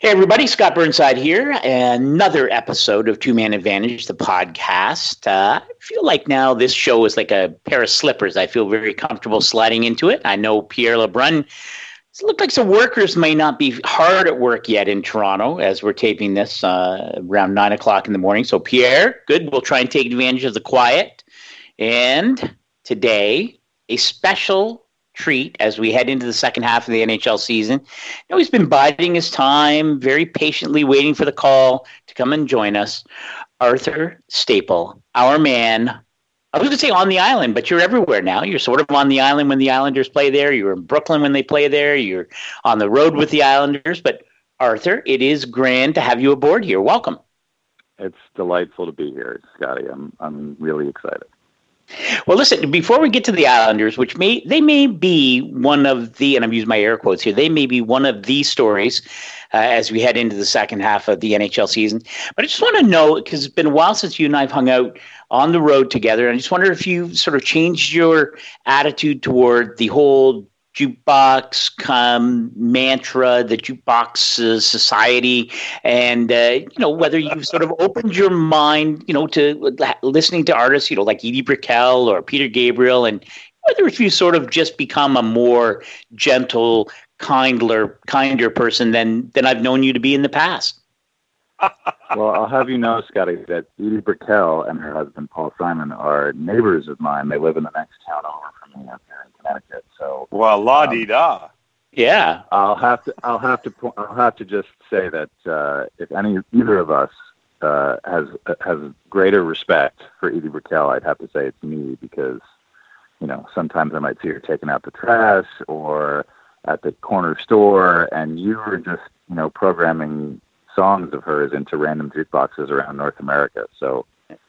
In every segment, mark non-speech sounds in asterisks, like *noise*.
Hey, everybody, Scott Burnside here. Another episode of Two Man Advantage, the podcast. Uh, I feel like now this show is like a pair of slippers. I feel very comfortable sliding into it. I know Pierre Lebrun. It looks like some workers may not be hard at work yet in Toronto as we're taping this uh, around nine o'clock in the morning. So, Pierre, good. We'll try and take advantage of the quiet. And today, a special treat as we head into the second half of the NHL season. You know, he's been biding his time, very patiently waiting for the call to come and join us. Arthur Staple, our man. I was going to say on the island, but you're everywhere now. You're sort of on the island when the Islanders play there. You're in Brooklyn when they play there. You're on the road with the Islanders. But Arthur, it is grand to have you aboard here. Welcome. It's delightful to be here, Scotty. I'm I'm really excited. Well, listen. Before we get to the Islanders, which may they may be one of the, and I'm using my air quotes here, they may be one of the stories uh, as we head into the second half of the NHL season. But I just want to know because it's been a while since you and I've hung out on the road together, and I just wonder if you sort of changed your attitude toward the whole jukebox um, mantra, the jukebox uh, society, and uh, you know whether you've sort of opened your mind, you know, to listening to artists, you know, like Edie Brickell or Peter Gabriel, and whether if you sort of just become a more gentle, kinder, kinder person than than I've known you to be in the past. *laughs* well, I'll have you know, Scotty, that Edie Brickell and her husband Paul Simon are neighbors of mine. They live in the next town over from me Connecticut. So, well, la di da. Yeah, I'll have to. I'll have to. I'll have to just say that uh, if any either of us uh, has has greater respect for Edie Brickell, I'd have to say it's me because you know sometimes I might see her taking out the trash or at the corner store, and you were just you know programming songs of hers into random jukeboxes around North America. So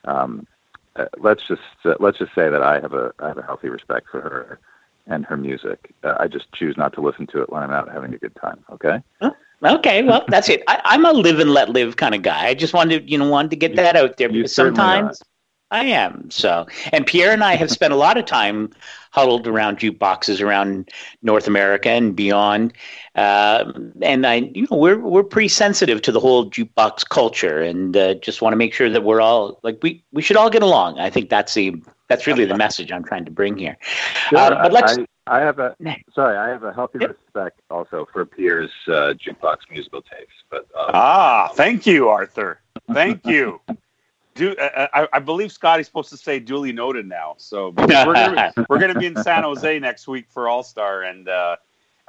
um, uh, let's just uh, let's just say that I have a I have a healthy respect for her and her music. Uh, I just choose not to listen to it when I'm out having a good time. Okay. Okay, well, that's it. I, am a live and let live kind of guy. I just wanted, to, you know, wanted to get you, that out there because sometimes I am. So, and Pierre and I have spent a lot of time huddled around jukeboxes around North America and beyond. Uh, and I, you know, we're we're pretty sensitive to the whole jukebox culture, and uh, just want to make sure that we're all like we we should all get along. I think that's the that's really the message I'm trying to bring here. Sure, uh, but let's. I, I have a sorry. I have a healthy yep. respect also for Pierre's uh, jukebox musical taste. But um, ah, thank you, Arthur. Thank you. *laughs* Do, uh, uh, I, I, believe Scotty's supposed to say duly noted now. So we're gonna, be, *laughs* we're gonna be in San Jose next week for All Star, and uh,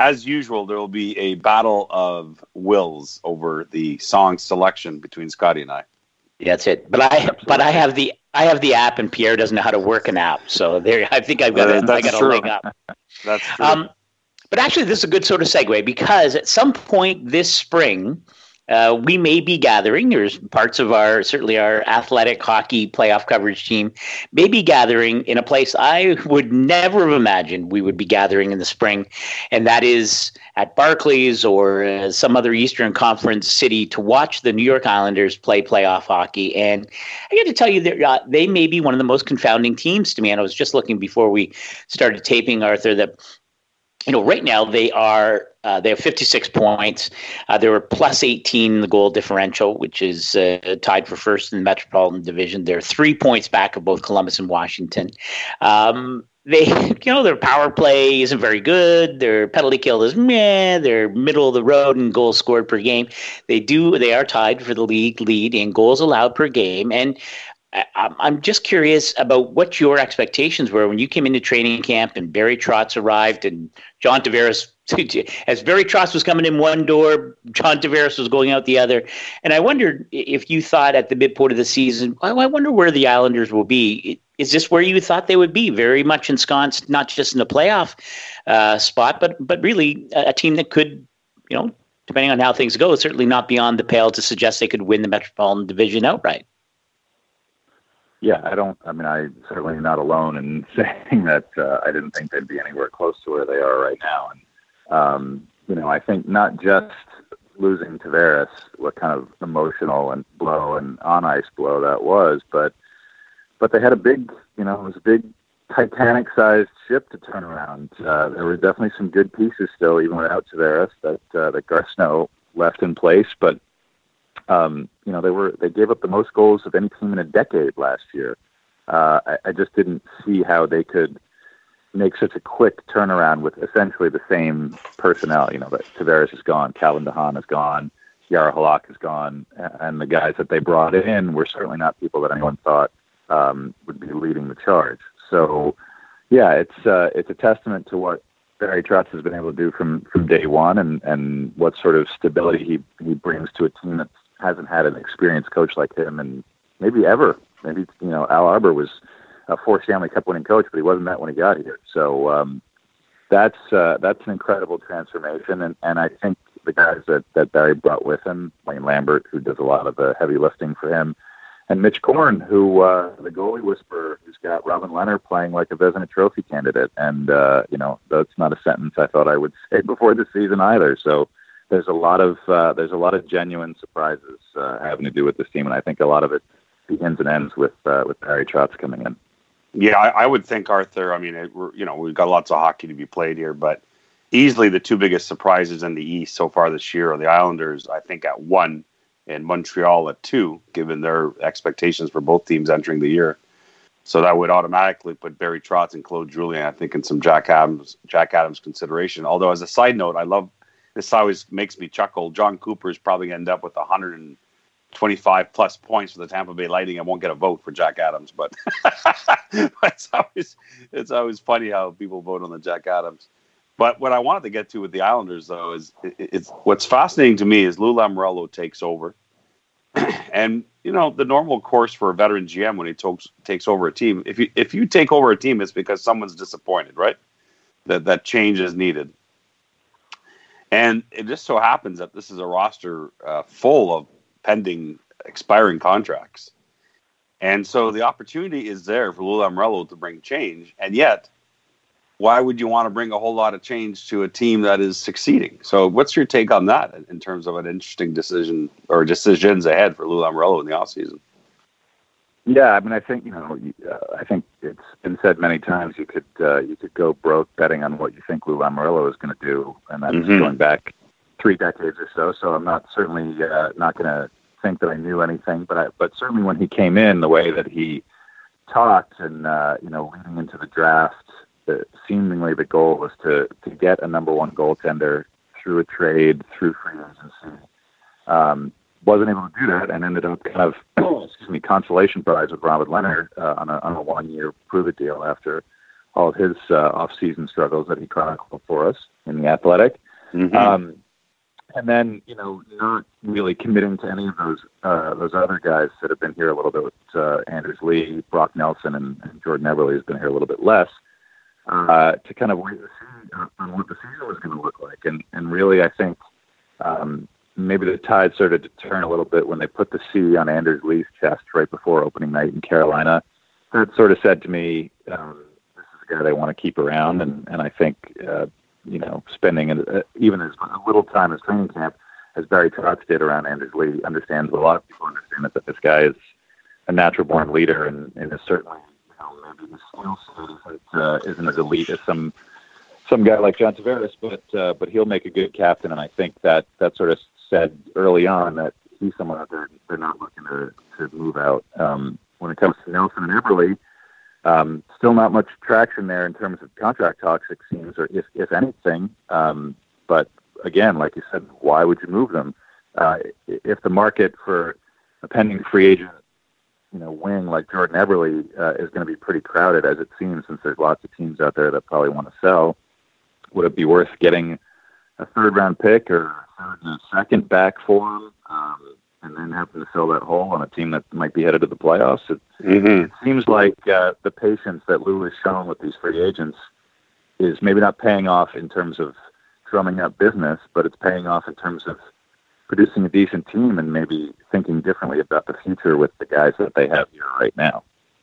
as usual, there will be a battle of wills over the song selection between Scotty and I. Yeah, that's it. But I Absolutely. but I have the I have the app, and Pierre doesn't know how to work an app. So there, I think I've got uh, a, I got a leg up. *laughs* that's true. Um, but actually, this is a good sort of segue because at some point this spring, uh, we may be gathering. There's parts of our, certainly our athletic hockey playoff coverage team, may be gathering in a place I would never have imagined we would be gathering in the spring, and that is at Barclays or uh, some other Eastern Conference city to watch the New York Islanders play playoff hockey. And I got to tell you, uh, they may be one of the most confounding teams to me. And I was just looking before we started taping, Arthur, that you know, right now they are uh, they have 56 points. Uh, they were plus 18 in the goal differential, which is uh, tied for first in the Metropolitan Division. They're three points back of both Columbus and Washington. Um, they, *laughs* you know, their power play isn't very good. Their penalty kill is meh. They're middle of the road in goals scored per game. They do. They are tied for the league lead in goals allowed per game. And I'm just curious about what your expectations were when you came into training camp and Barry Trotz arrived and John Tavares, *laughs* as Barry Trotz was coming in one door, John Tavares was going out the other. And I wondered if you thought at the midpoint of the season, I wonder where the Islanders will be. Is this where you thought they would be? Very much ensconced, not just in the playoff uh, spot, but but really a, a team that could, you know, depending on how things go, certainly not beyond the pale to suggest they could win the Metropolitan Division outright yeah, I don't. I mean, I certainly not alone in *laughs* saying that uh, I didn't think they'd be anywhere close to where they are right now. And um, you know, I think not just losing Tavares, what kind of emotional and blow and on ice blow that was, but but they had a big, you know, it was a big Titanic-sized ship to turn around. Uh, there were definitely some good pieces still, even without Tavares, that uh, that Garth Snow left in place, but um, you know they were they gave up the most goals of any team in a decade last year. Uh, I, I just didn't see how they could make such a quick turnaround with essentially the same personnel. You know, that Tavares is gone, Calvin DeHaan is gone, Jaro Halak is gone, and the guys that they brought in were certainly not people that anyone thought um, would be leading the charge. So, yeah, it's uh, it's a testament to what Barry Trotz has been able to do from from day one, and and what sort of stability he he brings to a team that hasn't had an experienced coach like him, and maybe ever. Maybe you know Al Arbour was a four Stanley Cup winning coach, but he wasn't that when he got here. So um, that's uh, that's an incredible transformation, and and I think the guys that that Barry brought with him, Lane Lambert, who does a lot of the heavy lifting for him, and Mitch Korn, who uh, the goalie whisperer, who's got Robin Lehner playing like a Vezina Trophy candidate, and uh, you know that's not a sentence I thought I would *laughs* say before the season either. So there's a lot of uh, there's a lot of genuine surprises uh, having to do with this team, and I think a lot of it begins and ends with uh, with Barry Trotz coming in. Yeah, I, I would think Arthur. I mean, it, you know, we've got lots of hockey to be played here, but easily the two biggest surprises in the East so far this year are the Islanders. I think at one and Montreal at two, given their expectations for both teams entering the year. So that would automatically put Barry Trotz and Claude Julien, I think, in some Jack Adams Jack Adams consideration. Although, as a side note, I love this. Always makes me chuckle. John Cooper is probably going to end up with 125 plus points for the Tampa Bay Lightning and won't get a vote for Jack Adams. *laughs* But it's always it's always funny how people vote on the Jack Adams. But what I wanted to get to with the Islanders, though, is it's what's fascinating to me is Lou Lamoriello takes over, *clears throat* and you know the normal course for a veteran GM when he takes takes over a team. If you if you take over a team, it's because someone's disappointed, right? That that change is needed. And it just so happens that this is a roster uh, full of pending expiring contracts. And so the opportunity is there for Lou Lamoriello to bring change. And yet, why would you want to bring a whole lot of change to a team that is succeeding? So, what's your take on that in terms of an interesting decision or decisions ahead for Lou Lamoriello in the offseason? Yeah, I mean, I think you know, uh, I think it's been said many times. You could uh, you could go broke betting on what you think Lou Lamoriello is going to do, and that's mm-hmm. going back three decades or so. So I'm not certainly uh, not going to think that I knew anything, but I, but certainly when he came in, the way that he talked and uh, you know leading into the draft, the, seemingly the goal was to to get a number one goaltender through a trade, through free agency. Um, wasn't able to do that, and ended up kind of *clears throat* excuse me consolation prize with Robert Lehner uh, on a on a one year prove it deal after all of his uh, off season struggles that he chronicled for us in the Athletic. Mm-hmm. Um, and then you know not really committing to any of those uh, those other guys that have been here a little bit with uh, Anders Lee, Brock Nelson, and, and Jordan Eberle has been here a little bit less. Uh, to kind of wait to see on what the season was going to look like, and and really I think um, maybe the tide started to turn a little bit when they put the C on Anders Lee's chest right before opening night in Carolina. That sort of said to me, um, this is a guy they want to keep around, and and I think uh, you know, spending uh, even as little time as training camp as Barry Trotz did around Anders Lee, understands a lot of people understand that, that this guy is a natural born leader and, and is certainly, you know, maybe his skill set isn't, uh, isn't as elite as some some guy like John Tavares, but uh, but he'll make a good captain, and I think that that sort of said early on that he's someone that they're, they're not looking to, to move out. Um, when it comes to Nelson and Eberle, um, still not much traction there in terms of contract talks, it seems, or if, if anything. Um, but again, like you said, why would you move them? Uh, if the market for a pending free agent, you know, wing like Jordan Eberle uh, is going to be pretty crowded, as it seems, since there's lots of teams out there that probably want to sell, would it be worth getting a third round pick or third and a second back for him? Um, and then having to fill that hole on a team that might be headed to the playoffs. It, mm-hmm. it seems like uh, the patience that Lou has shown with these free agents is maybe not paying off in terms of drumming up business, but it's paying off in terms of producing a decent team and maybe thinking differently about the future with the guys that they have here right now.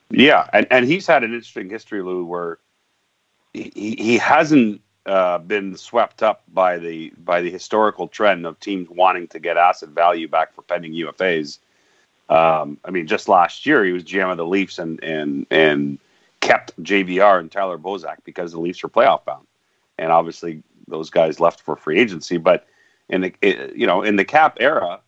Yeah, and, and he's had an interesting history, Lou, where he, he hasn't uh, been swept up by the by the historical trend of teams wanting to get asset value back for pending UFAs. Um, I mean, just last year he was GM of the Leafs and and and kept JVR and Tyler Bozak because the Leafs were playoff bound, and obviously those guys left for free agency. But in the it, you know in the cap era,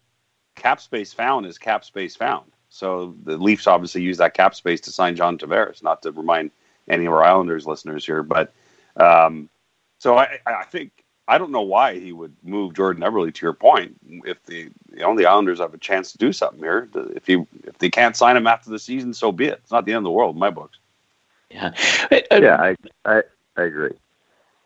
cap space found is cap space found. So the Leafs obviously used that cap space to sign John Tavares. Not to remind any of our Islanders listeners here, but um, so I, I think I don't know why he would move Jordan Eberle. To your point, if the you know the Islanders have a chance to do something here, if he if they can't sign him after the season, so be it. It's not the end of the world in my books. Yeah, yeah, I I, I agree.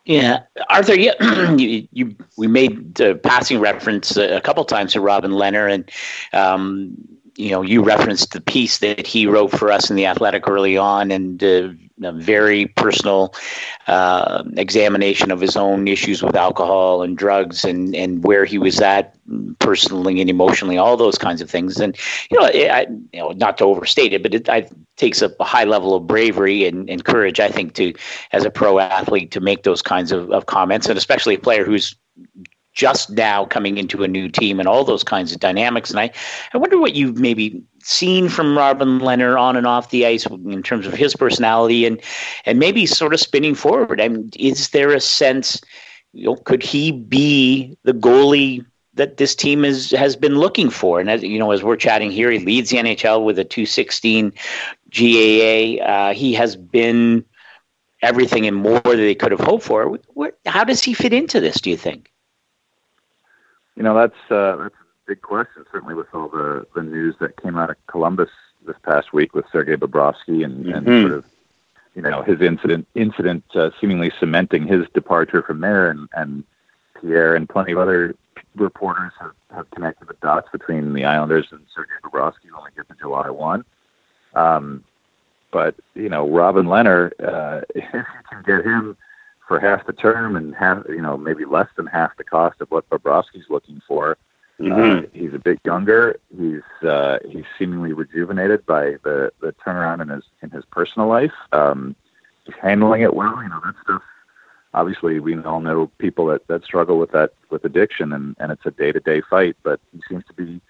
Yeah, Arthur, yeah, *clears throat* you, you we made uh, passing reference a, a couple times to Robin Lehner, and um, you know, you referenced the piece that he wrote for us in the Athletic early on, and uh, a very personal uh, examination of his own issues with alcohol and drugs, and and where he was at personally and emotionally, all those kinds of things. And you know, I, you know, not to overstate it, but it I, takes a high level of bravery and, and courage, I think, to as a pro athlete to make those kinds of, of comments, and especially a player who's just now coming into a new team and all those kinds of dynamics. And I, I wonder what you've maybe seen from Robin Lehner on and off the ice in terms of his personality and and maybe sort of spinning forward. I mean, is there a sense, you know, could he be the goalie that this team is has been looking for? And as you know, as we're chatting here, he leads the NHL with a 216 GAA. Uh, he has been everything and more that they could have hoped for. Where, how does he fit into this? Do you think? You know, that's uh, that's a big question. Certainly, with all the the news that came out of Columbus this past week with Sergei Bobrovsky and, mm-hmm. and sort of you know his incident incident uh, seemingly cementing his departure from there, and and Pierre and plenty of other reporters have, have connected the dots between the Islanders and Sergei Bobrovsky when we get to July one. Um, but you know, Robin Lehner, uh, *laughs* if you can get him for half the term and half, you know, maybe less than half the cost of what Bobrovsky's looking for. Mm-hmm. Uh, he's a bit younger. He's uh, he's seemingly rejuvenated by the, the turnaround in his in his personal life. Um, he's handling it well. You know that stuff. Obviously, we all know people that, that struggle with that with addiction, and, and it's a day to day fight. But he seems to be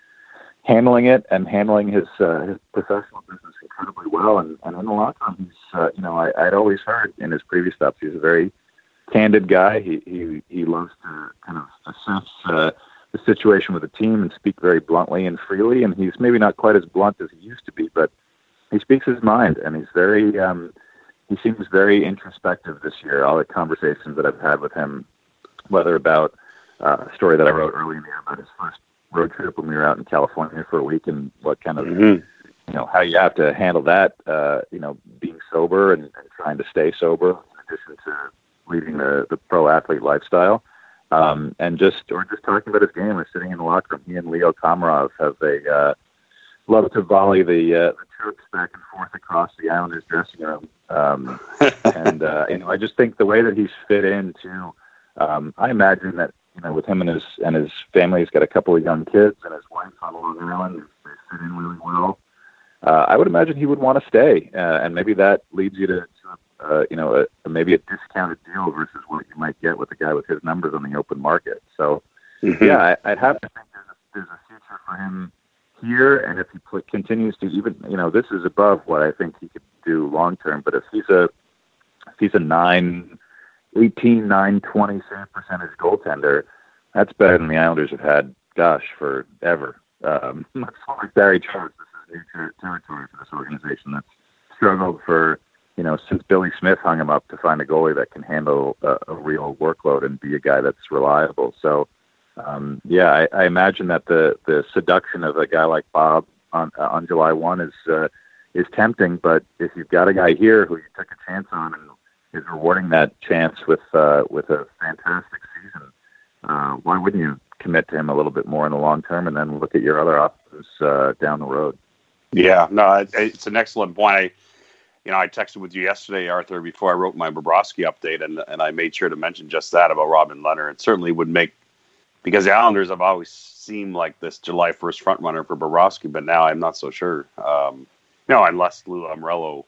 handling it and handling his uh, his professional business incredibly well. And, and in the locker room, he's uh, you know I, I'd always heard in his previous stops he's a very candid guy. He he he loves to kind of assess uh, the situation with the team and speak very bluntly and freely. And he's maybe not quite as blunt as he used to be, but he speaks his mind, and he's very um, he seems very introspective this year. All the conversations that I've had with him, whether about uh, a story that I wrote early in the year about his first road trip when we were out in California for a week, and what kind of mm-hmm. you know how you have to handle that, uh, you know, being sober and, and trying to stay sober in addition to leading the, the pro athlete lifestyle. Um, and just or just talking about his game or sitting in the locker room. He and Leo Komarov have a uh, love to volley the uh, the troops back and forth across the Islanders dressing room. Um, *laughs* and uh, you know, I just think the way that he's fit into, um, I imagine that you know, with him and his and his family, he's got a couple of young kids and his wife on Long Island. They fit in really well. Uh, I would imagine he would want to stay, uh, and maybe that leads you to uh, you know, a, maybe a discounted deal versus what you might get with a guy with his numbers on the open market. So, mm-hmm. yeah, I, would have to think there's a, there's a future for him here, and if he pl- continues to even, you know, this is above what I think he could do long term. But if he's a if he's a nine, 18, 9, 20 save percentage goaltender, that's better than the Islanders have had, gosh, forever. Um, *laughs* like Barry Trotz, this is new ter- territory for this organization that's struggled for you know, since Billy Smith hung him up to find a goalie that can handle a, a real workload and be a guy that's reliable. So, um, yeah, I, I imagine that the the seduction of a guy like Bob on uh, on July one is uh, is tempting. But if you've got a guy here who you took a chance on and is rewarding that chance with uh, with a fantastic season, uh, why wouldn't you commit to him a little bit more in the long term and then look at your other options uh, down the road? Yeah, no, it's an excellent point. I, you know, I texted with you yesterday, Arthur, before I wrote my Bobrovsky update, and and I made sure to mention just that about Robin Lehner. It certainly would make because the Islanders have always seemed like this July first front runner for Bobrovsky, but now I'm not so sure. Um, you know, unless Lou Lamoriello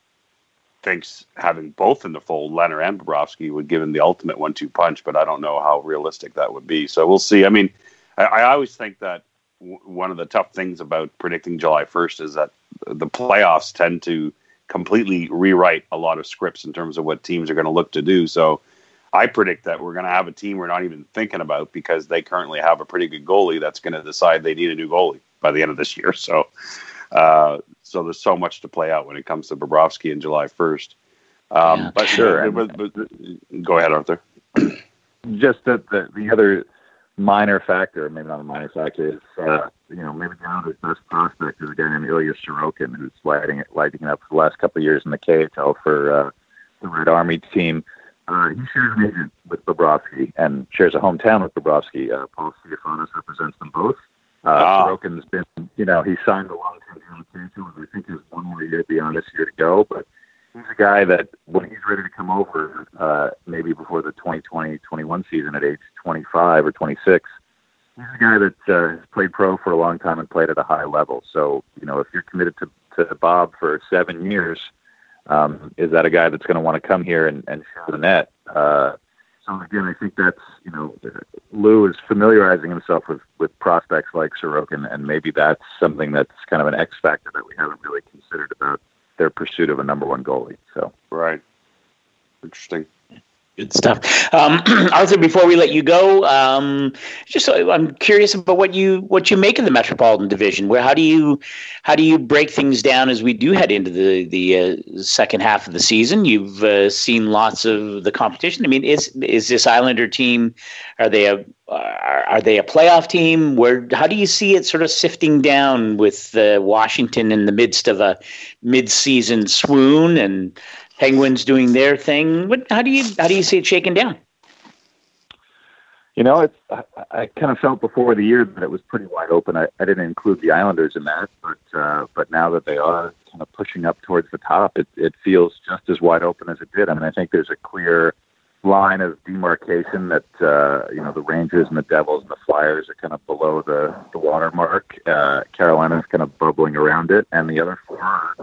thinks having both in the fold, Lehner and Bobrovsky, would give him the ultimate one-two punch, but I don't know how realistic that would be. So we'll see. I mean, I, I always think that one of the tough things about predicting July 1st is that the playoffs tend to completely rewrite a lot of scripts in terms of what teams are going to look to do. So I predict that we're going to have a team we're not even thinking about because they currently have a pretty good goalie that's going to decide they need a new goalie by the end of this year. So, uh, so there's so much to play out when it comes to Bobrovsky in July 1st. Um, yeah, but sure, but, but, but, go ahead, Arthur. Just that the, the other minor factor, maybe not a minor factor, is uh, you know maybe the Islanders' best prospect is a guy named Ilya Sorokin, who's lighting it, lighting it up for the last couple of years in the KHL for uh, the Red Army team. Uh, he shares an agent with Bobrovsky and shares a hometown with Bobrovsky. Uh, Paul Theofanous represents them both. Uh, ah. Sorokin's been, you know, he signed a long-term deal with. I think there's one more year beyond this year to go, but he's a guy that when he's ready to come over, uh, maybe before the 2020-21 season at age 25 or 26, he's a guy that uh, has played pro for a long time and played at a high level. So, you know, if you're committed to, to Bob for seven years, um, is that a guy that's going to want to come here and, and share the net? Uh, so again, I think that's you know Lou is familiarizing himself with with prospects like Sorokin, and maybe that's something that's kind of an X factor that we haven't really considered about their pursuit of a number one goalie. So right, interesting. Good stuff, um, *clears throat* Arthur. Before we let you go, um, just I'm curious about what you what you make of the Metropolitan Division. Where how do you how do you break things down as we do head into the the uh, second half of the season? You've uh, seen lots of the competition. I mean, is is this Islander team? Are they a are, are they a playoff team? Where how do you see it sort of sifting down with uh, Washington in the midst of a mid season swoon and Penguins doing their thing. What, how do you how do you see it shaking down? You know, it's I, I kind of felt before the year that it was pretty wide open. I, I didn't include the Islanders in that, but uh, but now that they are kind of pushing up towards the top, it it feels just as wide open as it did. I mean, I think there's a clear line of demarcation that uh, you know the Rangers and the Devils and the Flyers are kind of below the the water mark. Uh, Carolina's kind of bubbling around it, and the other four are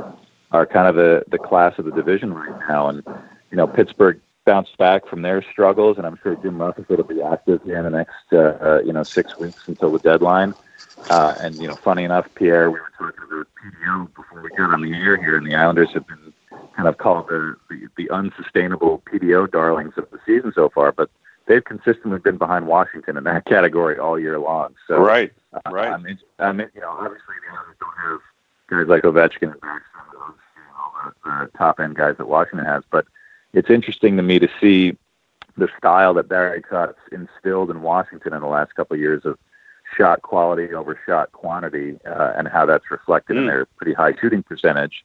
are kind of the the class of the division right now. And you know, Pittsburgh bounced back from their struggles, and I'm sure Jim Rutherford will be active in the next uh, uh, you know six weeks until the deadline. Uh, and you know, funny enough, Pierre, we were talking about PDO before we got on the air here, and the Islanders have been kind of called the, the the unsustainable PDO darlings of the season so far, but they've consistently been behind Washington in that *laughs* category all year long. So right, uh, right. I mean, I mean, you know, obviously the Islanders don't have guys like Ovechkin and Backstrom, those you know, the, top end guys that Washington has. But it's interesting to me to see the style that Barry Trotz instilled in Washington in the last couple of years of shot quality over shot quantity, uh, and how that's reflected mm. in their pretty high shooting percentage,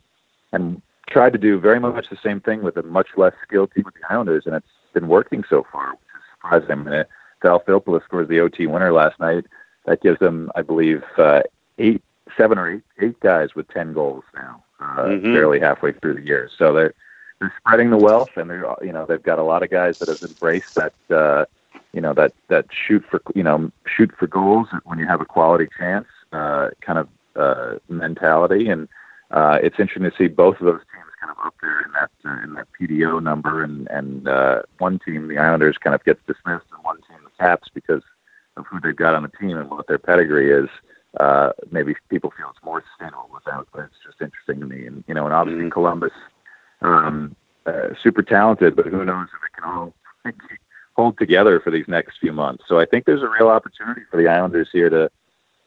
and tried to do very much the same thing with a much less skilled team with the Islanders, and it's been working so far, which is surprising. I mean, Val Filppula scores the OT winner last night. That gives them, I believe, uh, eight seven or eight eight guys with ten goals now, uh, mm-hmm. barely halfway through the year. So they're they're spreading the wealth, and they're you know they've got a lot of guys that have embraced that uh, you know that that shoot for you know shoot for goals when you have a quality chance uh, kind of uh, mentality, and uh, it's interesting to see both of those teams kind of up there in that uh, in that PDO number, and and uh, one team the Islanders kind of gets dismissed, and one team the Caps because of who they've got on the team and what their pedigree is uh, maybe people feel it's more sustainable without. But it's just interesting to me, and you know, and obviously mm-hmm. Columbus, um, uh, super talented, but who knows if it can all *laughs* hold together for these next few months. So I think there's a real opportunity for the Islanders here to.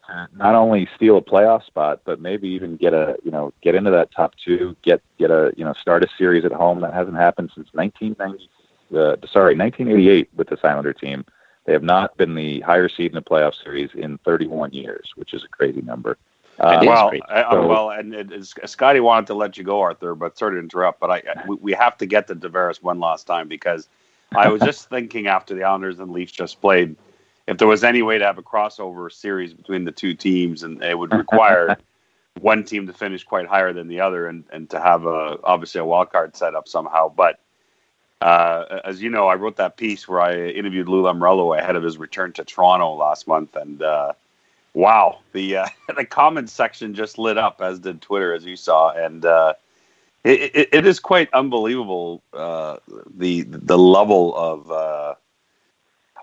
to not only steal a playoff spot, but maybe even get a you know get into that top two, get get a you know start a series at home that hasn't happened since 1990. Uh, sorry, 1988 with this Islander team. They have not been the higher seed in the playoff series in 31 years, which is a crazy number. Uh, well, I, so, well, and it, it, Scotty wanted to let you go, Arthur, but sorry to interrupt. But I, we, we have to get to Tavares one last time because I was just *laughs* thinking after the Islanders and Leafs just played, if there was any way to have a crossover series between the two teams, and it would require *laughs* one team to finish quite higher than the other, and, and to have a obviously a wild card set up somehow. But uh, as you know, I wrote that piece where I interviewed Lou Lamoriello ahead of his return to Toronto last month, and uh, wow, the uh, *laughs* the comments section just lit up, as did Twitter, as you saw, and uh, it, it, it is quite unbelievable uh, the the level of uh,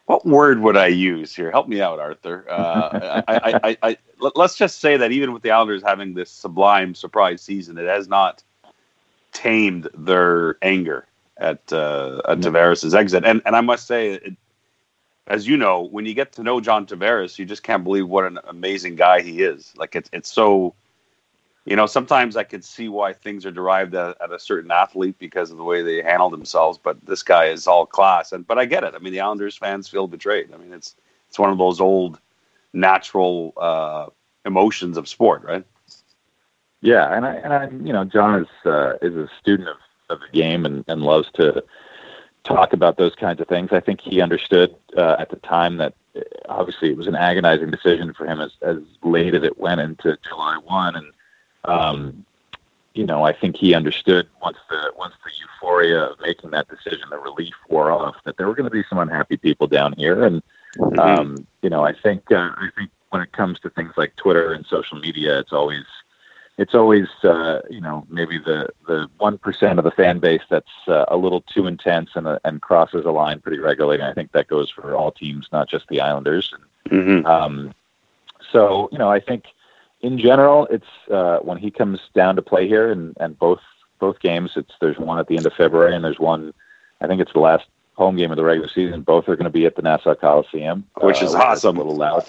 what word would I use here? Help me out, Arthur. I, I, I, let's just say that even with the Islanders having this sublime surprise season, it has not tamed their anger at uh, at Tavares' exit. And and I must say, it, as you know, when you get to know John Tavares, you just can't believe what an amazing guy he is. Like it's it's so, you know, sometimes I could see why things are derived at, at, a certain athlete because of the way they handle themselves. But this guy is all class, and but I get it. I mean, the Islanders fans feel betrayed. I mean, it's it's one of those old natural uh, emotions of sport, right? Yeah, and I and I, you know, John is uh, is a student of, of the game and, and loves to talk about those kinds of things. I think he understood uh, at the time that uh, obviously it was an agonizing decision for him as, as late as it went into July one, and um, you know I think he understood once the once the euphoria of making that decision, the relief wore off, that there were going to be some unhappy people down here, and mm-hmm. um, you know I think uh, I think when it comes to things like Twitter and social media, it's always it's always uh, you know maybe the the one percent of the fan base that's uh, a little too intense and uh, and crosses a line pretty regularly. And I think that goes for all teams, not just the Islanders. Mm-hmm. um, so you know, I think in general, it's uh, when he comes down to play here, and and both both games, it's there's one at the end of February, and there's one. I think it's the last home game of the regular season. Both are going to be at the Nassau Coliseum, which is uh, awesome. A little loud,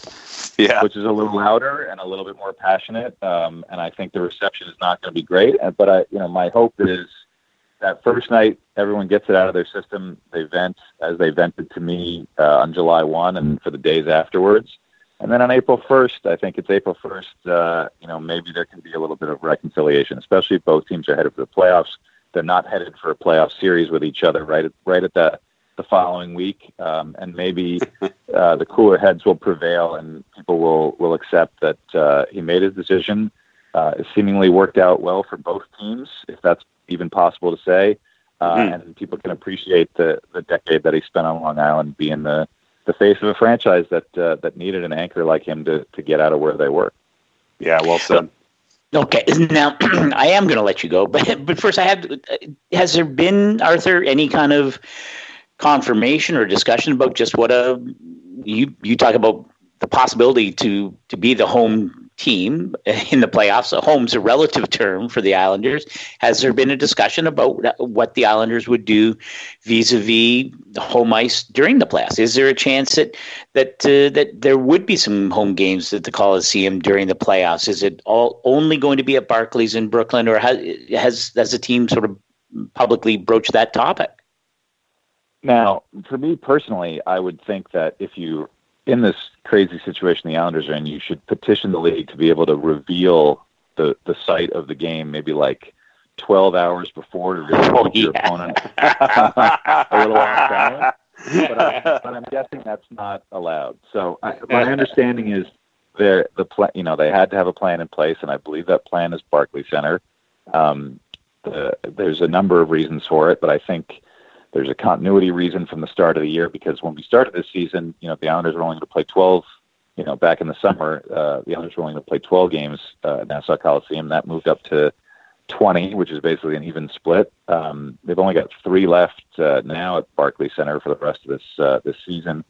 yeah. Which is a little louder and a little bit more passionate. Um, and I think the reception is not going to be great. But I, you know, my hope is that first night everyone gets it out of their system. They vent as they vented to me uh, on July one and for the days afterwards. And then on April 1st, I think it's April 1st, uh, you know, maybe there can be a little bit of reconciliation, especially if both teams are headed for the playoffs. They're not headed for a playoff series with each other right at, right at that the following week, um, and maybe *laughs* uh, the cooler heads will prevail, and people will will accept that uh, he made his decision. Uh, it seemingly worked out well for both teams, if that's even possible to say. Uh, mm-hmm. And people can appreciate the the decade that he spent on Long Island, being the the face of a franchise that uh, that needed an anchor like him to to get out of where they were. Yeah, well said. Okay, *clears throat* now *clears throat* I am going to let you go, *laughs* but but first I have. Has there been Arthur any kind of confirmation or discussion about just what a you you talk about the possibility to to be the home team in the playoffs. Home's a relative term for the Islanders. Has there been a discussion about what the Islanders would do vis-a-vis the home ice during the playoffs? Is there a chance that that uh, that there would be some home games at the Coliseum during the playoffs? Is it all only going to be at Barclays in Brooklyn, or has has, has the team sort of publicly broached that topic? Now, for me personally, I would think that if you in this crazy situation the Islanders are in, you should petition the league to be able to reveal the the site of the game, maybe like 12 hours before to really oh, yeah. your opponent *laughs* a little off balance. But, I, *laughs* but I'm guessing that's not allowed. So I, my understanding is there the plan. You know, they had to have a plan in place, and I believe that plan is Barclay Center. Um, the, there's a number of reasons for it, but I think there's a continuity reason from the start of the year because when we started this season, you know, the Islanders were only going to play 12. You know, back in the summer, uh, the Islanders were only going to play 12 games uh, at Nassau Coliseum. That moved up to 20, which is basically an even split. Um, they've only got three left uh, now at Barclays Center for the rest of this uh, this season.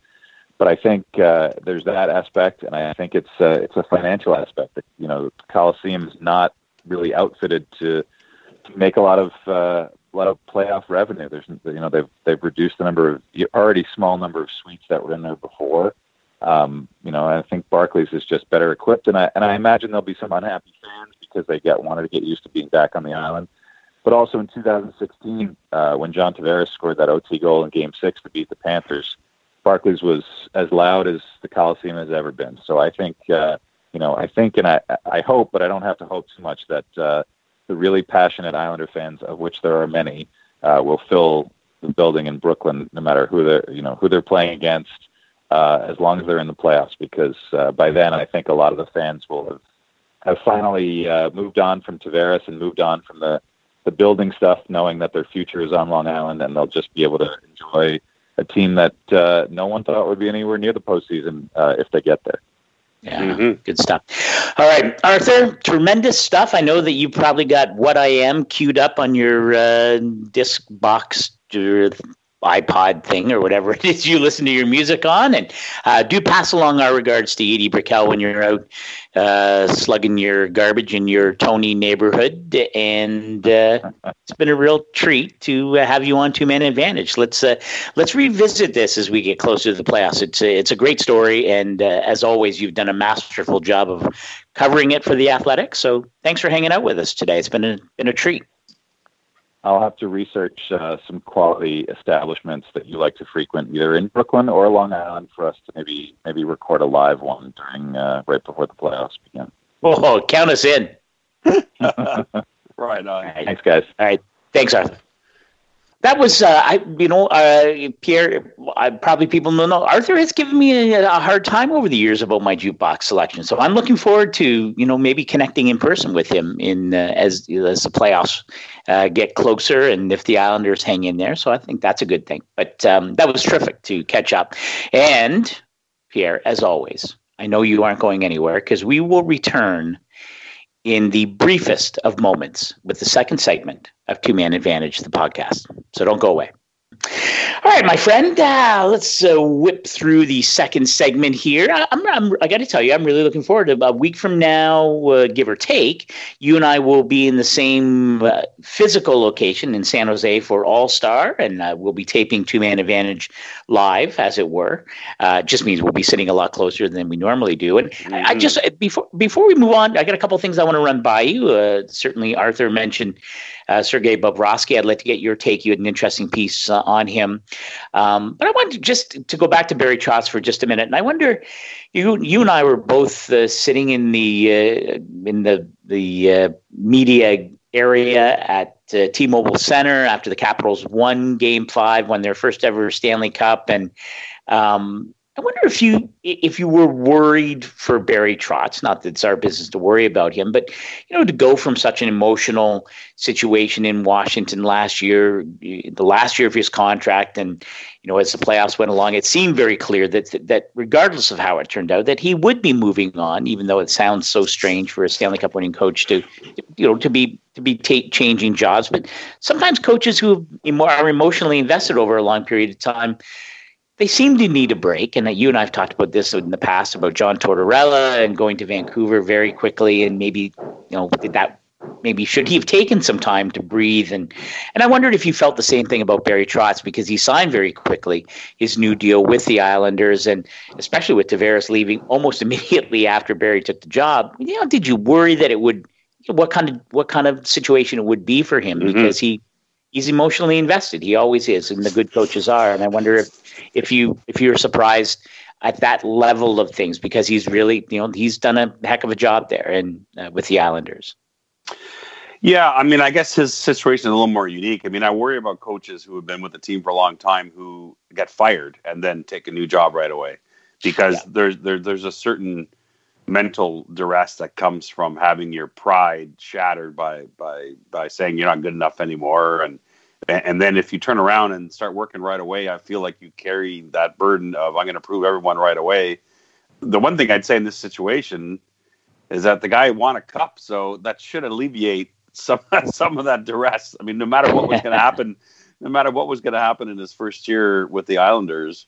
But I think uh, there's that aspect, and I think it's uh, it's a financial aspect. You know, the Coliseum is not really outfitted to, to make a lot of uh, lot of playoff revenue. There's you know they've they've reduced the number of already small number of suites that were in there before. Um, you know, I think Barclays is just better equipped, and I and I imagine there'll be some unhappy fans because they get wanted to get used to being back on the island. But also in 2016, uh, when John Tavares scored that OT goal in Game Six to beat the Panthers, Barclays was as loud as the Coliseum has ever been. So I think, uh, you know, I think, and I I hope, but I don't have to hope too much that uh, the really passionate Islander fans, of which there are many, uh, will fill the building in Brooklyn, no matter who they're you know who they're playing against, uh, as long as they're in the playoffs. Because uh, by then, I think a lot of the fans will have have finally uh, moved on from Tavares and moved on from the the building stuff, knowing that their future is on Long Island, and they'll just be able to enjoy a team that uh, no one thought would be anywhere near the postseason uh, if they get there. Yeah, mm-hmm. good stuff. All right, Arthur, tremendous stuff. I know that you probably got what I am queued up on your uh, disc box iPod thing or whatever *laughs* it is you listen to your music on. And uh, do pass along our regards to Edie Brickell when you're out uh, slugging your garbage in your Tony neighborhood. And uh, it's been a real treat to uh, have you on Two Man Advantage. Let's uh, let's revisit this as we get closer to the playoffs. It's a, it's a great story, and uh, as always, you've done a masterful job of covering it for the Athletics. So thanks for hanging out with us today. It's been a, been a treat. I'll have to research uh, some quality establishments that you like to frequent, either in Brooklyn or Long Island, for us to maybe maybe record a live one during uh, right before the playoffs begin. Oh, count us in. *laughs* right on. Thanks, guys. All right. Thanks, Arthur. That was, uh, I, you know, uh, Pierre. I, probably people don't know. Arthur has given me a, a, hard time over the years about my jukebox selection. So I'm looking forward to, you know, maybe connecting in person with him in uh, as as the playoffs uh, get closer and if the Islanders hang in there. So I think that's a good thing. But um, that was terrific to catch up. And Pierre, as always, I know you aren't going anywhere because we will return in the briefest of moments with the second segment of Two Man Advantage, the podcast. So don't go away. All right, my friend, uh, let's uh, whip through the second segment here. I, I'm, i got to tell you, I'm really looking forward to a week from now, uh, give or take. You and I will be in the same uh, physical location in San Jose for All Star, and uh, we'll be taping Two Man Advantage live, as it were. Uh, just means we'll be sitting a lot closer than we normally do. And mm-hmm. I, just before before we move on, I got a couple things I want to run by you. certainly, Arthur mentioned uh, Sergei Bobrovsky. I'd like to get your take. You had an interesting piece uh, on him. Um, but I wanted to just to go back to Barry Trotz for just a minute. And I wonder, you you and I were both uh, sitting in the uh, in the the uh, media area at uh, T-Mobile Center after the Capitals won Game Five, won their first ever Stanley Cup, and um, I wonder if you if you were worried for Barry Trotz. Not that it's our business to worry about him, but you know to go from such an emotional situation in Washington last year, the last year of his contract, and you know as the playoffs went along, it seemed very clear that that regardless of how it turned out, that he would be moving on. Even though it sounds so strange for a Stanley Cup winning coach to, you know, to be to be t- changing jobs, but sometimes coaches who are emotionally invested over a long period of time they seem to need a break. And you and I have talked about this in the past about John Tortorella and going to Vancouver very quickly, and maybe you know did that maybe should he have taken some time to breathe and and I wondered if you felt the same thing about Barry Trotz because he signed very quickly his new deal with the Islanders and especially with Tavares leaving almost *laughs* immediately after Barry took the job. You know, did you worry that it would what kind of what kind of situation it would be for him mm-hmm. because he he's emotionally invested. He always is, and the good coaches are. And I wonder if if you if you're surprised at that level of things because he's really you know he's done a heck of a job there and uh, with the Islanders. Yeah, I mean, I guess his situation is a little more unique. I mean, I worry about coaches who have been with the team for a long time who get fired and then take a new job right away because yeah. there's there, there's a certain mental duress that comes from having your pride shattered by by by saying you're not good enough anymore and and then if you turn around and start working right away i feel like you carry that burden of i'm going to prove everyone right away. The one thing i'd say in this situation is that the guy won a cup so that should alleviate some *laughs* some of that duress. I mean no matter what was going *laughs* to happen no matter what was going to happen in his first year with the islanders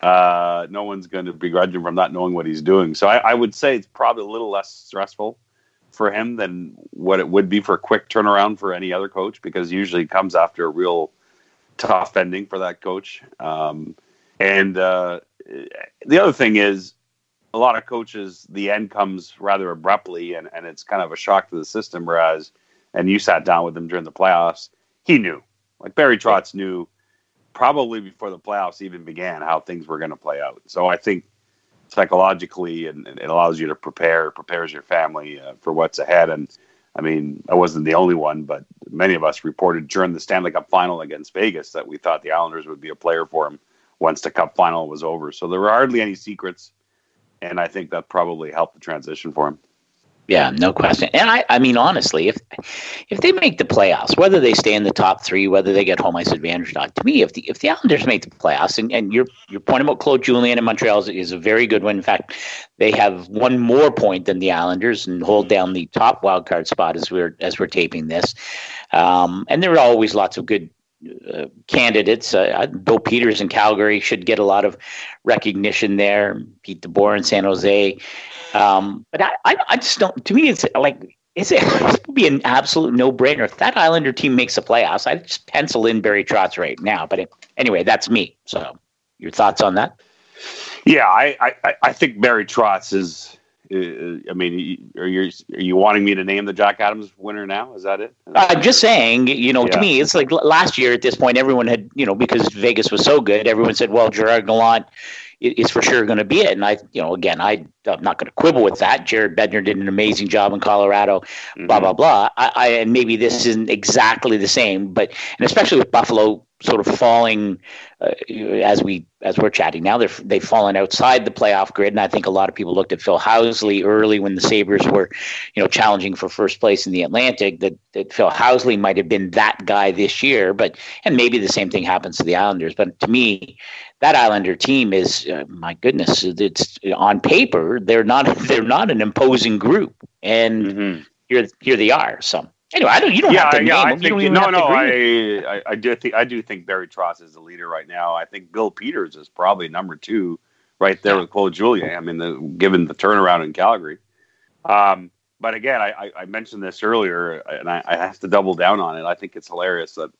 uh, no one's going to begrudge him from not knowing what he's doing. So I, I, would say it's probably a little less stressful for him than what it would be for a quick turnaround for any other coach because usually it comes after a real tough ending for that coach. Um, and uh, the other thing is, a lot of coaches, the end comes rather abruptly and, and it's kind of a shock to the system. Whereas, and you sat down with him during the playoffs, he knew. Like Barry Trotz knew probably before the playoffs even began how things were going to play out. So I think psychologically, and, and, it allows you to prepare, prepares your family uh, for what's ahead. And I mean, I wasn't the only one, but many of us reported during the Stanley Cup final against Vegas that we thought the Islanders would be a player for him once the Cup final was over. So there were hardly any secrets, and I think that probably helped the transition for him. Yeah, no question. And I, I mean, honestly, if if they make the playoffs, whether they stay in the top three, whether they get home ice advantage or not, to me, if the if the Islanders make the playoffs, and, and your your point about Claude Julien in Montreal is, is a very good one. In fact, they have one more point than the Islanders and hold down the top wild card spot as we're as we're taping this. Um, and there are always lots of good candidates. Uh, Bill Peters in Calgary should get a lot of recognition there. Pete DeBoer in San Jose. Um, but I, I, I, just don't. To me, it's like it's, it *laughs* would be an absolute no brainer if that Islander team makes the playoffs. I just pencil in Barry Trotz right now. But it, anyway, that's me. So, your thoughts on that? Yeah, I, I, I think Barry Trotz is Uh, I mean, are you are you wanting me to name the Jack Adams winner now? Is that it? I'm just saying, you know, yeah. to me, it's like last year at this point, everyone had, you know, because Vegas was so good, everyone said, well, Gerard Gallant is for sure going to be it. And I, you know, again, I, I'm not going to quibble with that. Jared Bednar did an amazing job in Colorado, mm-hmm. blah, blah, blah. I, I, and maybe this isn't exactly the same, but, and especially with Buffalo sort of falling uh, as we as we're chatting now they're they've fallen outside the playoff grid and I think a lot of people looked at Phil Housley early when the Sabres were you know challenging for first place in the Atlantic that that Phil Housley might have been that guy this year but and maybe the same thing happens to the Islanders but to me that Islander team is uh, my goodness it's on paper they're not *laughs* they're not an imposing group and mm-hmm. here here they are so Anyway, I don't. You don't yeah, have to yeah, name I think, no, no. I, I, I do think I do think Barry Trotz is the leader right now. I think Bill Peters is probably number two, right there with Claude Julien. I mean, the, given the turnaround in Calgary. Um, but again, I, I, mentioned this earlier, and I, I, have to double down on it. I think it's hilarious that,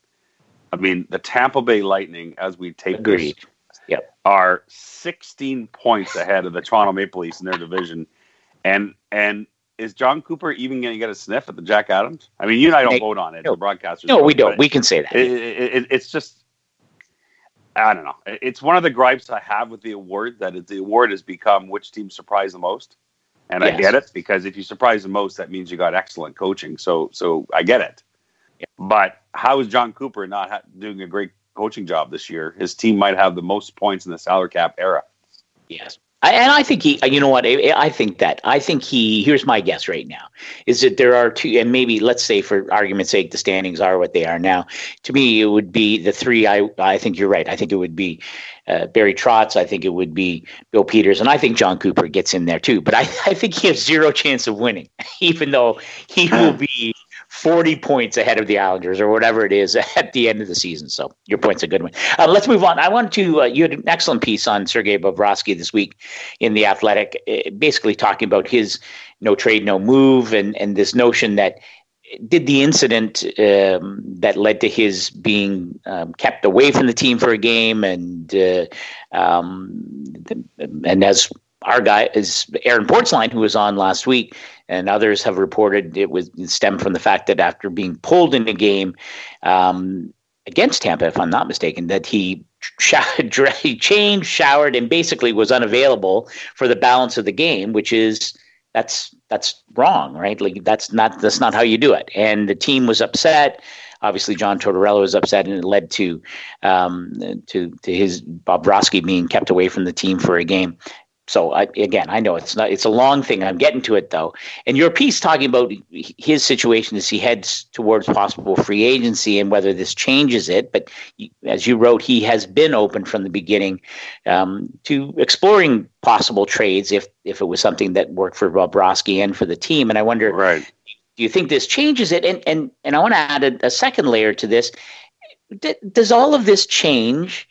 I mean, the Tampa Bay Lightning, as we take Agreed. this, yep. are 16 points ahead of the Toronto Maple Leafs in their division, and and is Jon Cooper even going to get a sniff at the Jack Adams? I mean, you and I don't hey, vote on it. No, the broadcasters. No, we don't. We can say that. It, it, it's just, I don't know. It's one of the gripes I have with the award that the award has become which team surprised the most, and yes. I get it because if you surprise the most, that means you got excellent coaching. So, so I get it. Yeah. But how is Jon Cooper not ha- doing a great coaching job this year? His team might have the most points in the salary cap era. Yes. I, and I think he, you know what? I, I, think that I think he. Here's my guess right now: is that there are two, and maybe let's say for argument's sake, the standings are what they are now. To me, it would be the three. I I think you're right. I think it would be uh, Barry Trotz. I think it would be Bill Peters, and I think Jon Cooper gets in there too. But I, I think he has zero chance of winning, *laughs* even though he will be 40 points ahead of the Islanders or whatever it is *laughs* at the end of the season. So your point's a good one. Uh, let's move on. I want to, uh, you had an excellent piece on Sergei Bobrovsky this week in The Athletic, uh, basically talking about his no trade, no move and, and this notion that did the incident um, that led to his being um, kept away from the team for a game and uh, um, and as our guy is Aaron Portzline, who was on last week, and others have reported it was stemmed from the fact that after being pulled in a game um, against Tampa, if I'm not mistaken, that he, *laughs* he changed, showered, and basically was unavailable for the balance of the game, which is that's that's wrong, right? Like that's not that's not how you do it. And the team was upset. Obviously, John Tortorella was upset, and it led to um, to to his Bobrovsky being kept away from the team for a game so I, again, I know it's not it's a long thing. I'm getting to it though. And your piece talking about his situation as he heads towards possible free agency and whether this changes it. But as you wrote, he has been open from the beginning um, to exploring possible trades if if it was something that worked for Bobrovsky and for the team. And I wonder, right. do you think this changes it? And and and I want to add a, a second layer to this. D- does all of this change?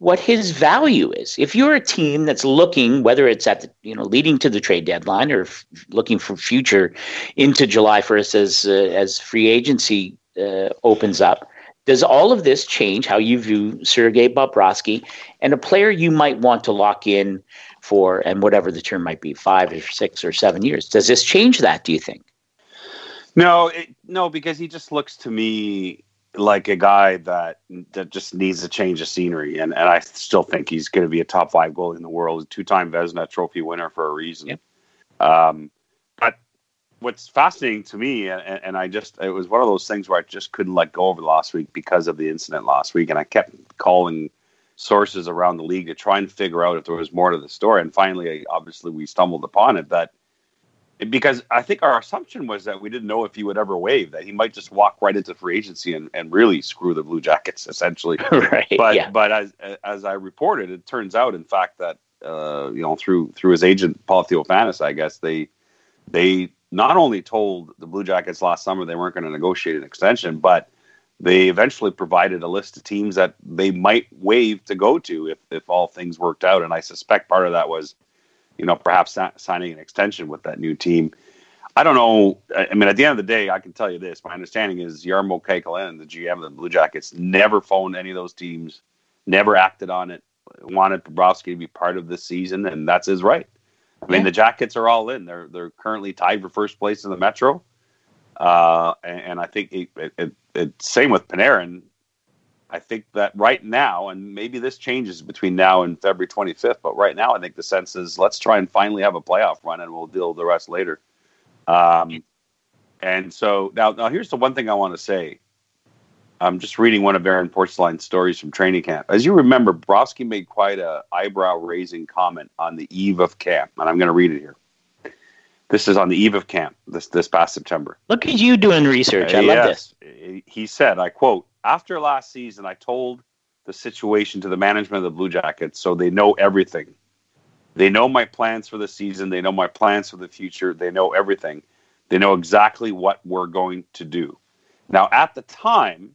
What his value is. If you're a team that's looking, whether it's at the, you know leading to the trade deadline or f- looking for future into July 1st as uh, as free agency uh, opens up, does all of this change how you view Sergei Bobrovsky and a player you might want to lock in for and whatever the term might be, five or six or seven years? Does this change that? Do you think? No, it, no, because he just looks to me like a guy that that just needs a change of scenery, and and I still think he's going to be a top five goalie in the world, two time Vezina Trophy winner for a reason. Yep. Um, but what's fascinating to me, and, and I just it was one of those things where I just couldn't let go over last week because of the incident last week, and I kept calling sources around the league to try and figure out if there was more to the story, and finally, obviously, we stumbled upon it that because I think our assumption was that we didn't know if he would ever waive, that he might just walk right into free agency and, and really screw the Blue Jackets, essentially. *laughs* right. But yeah. but as as I reported, it turns out, in fact, that uh, you know through through his agent Paul Theofanous, I guess they they not only told the Blue Jackets last summer they weren't going to negotiate an extension, but they eventually provided a list of teams that they might waive to go to if, if all things worked out. And I suspect part of that was, you know, perhaps signing an extension with that new team. I don't know. I mean, at the end of the day, I can tell you this. My understanding is Jarmo Kekalainen, the GM of the Blue Jackets, never phoned any of those teams, never acted on it, wanted Bobrovsky to be part of this season, and that's his right. I mean, yeah. the Jackets are all in. They're they're currently tied for first place in the Metro, uh, and, and, I think it, it, it, it, same with Panarin. I think that right now, and maybe this changes between now and February 25th, but right now, I think the sense is let's try and finally have a playoff run, and we'll deal with the rest later. Um, and so now, now here's the one thing I want to say. I'm just reading one of Aaron Portzline's stories from training camp. As you remember, Browski made quite a eyebrow raising comment on the eve of camp, and I'm going to read it here. This is on the eve of camp this this past September. Look at you doing research. I love yes. this. He said, I quote, after last season, I told the situation to the management of the Blue Jackets so they know everything. They know my plans for the season. They know my plans for the future. They know everything. They know exactly what we're going to do. Now, at the time,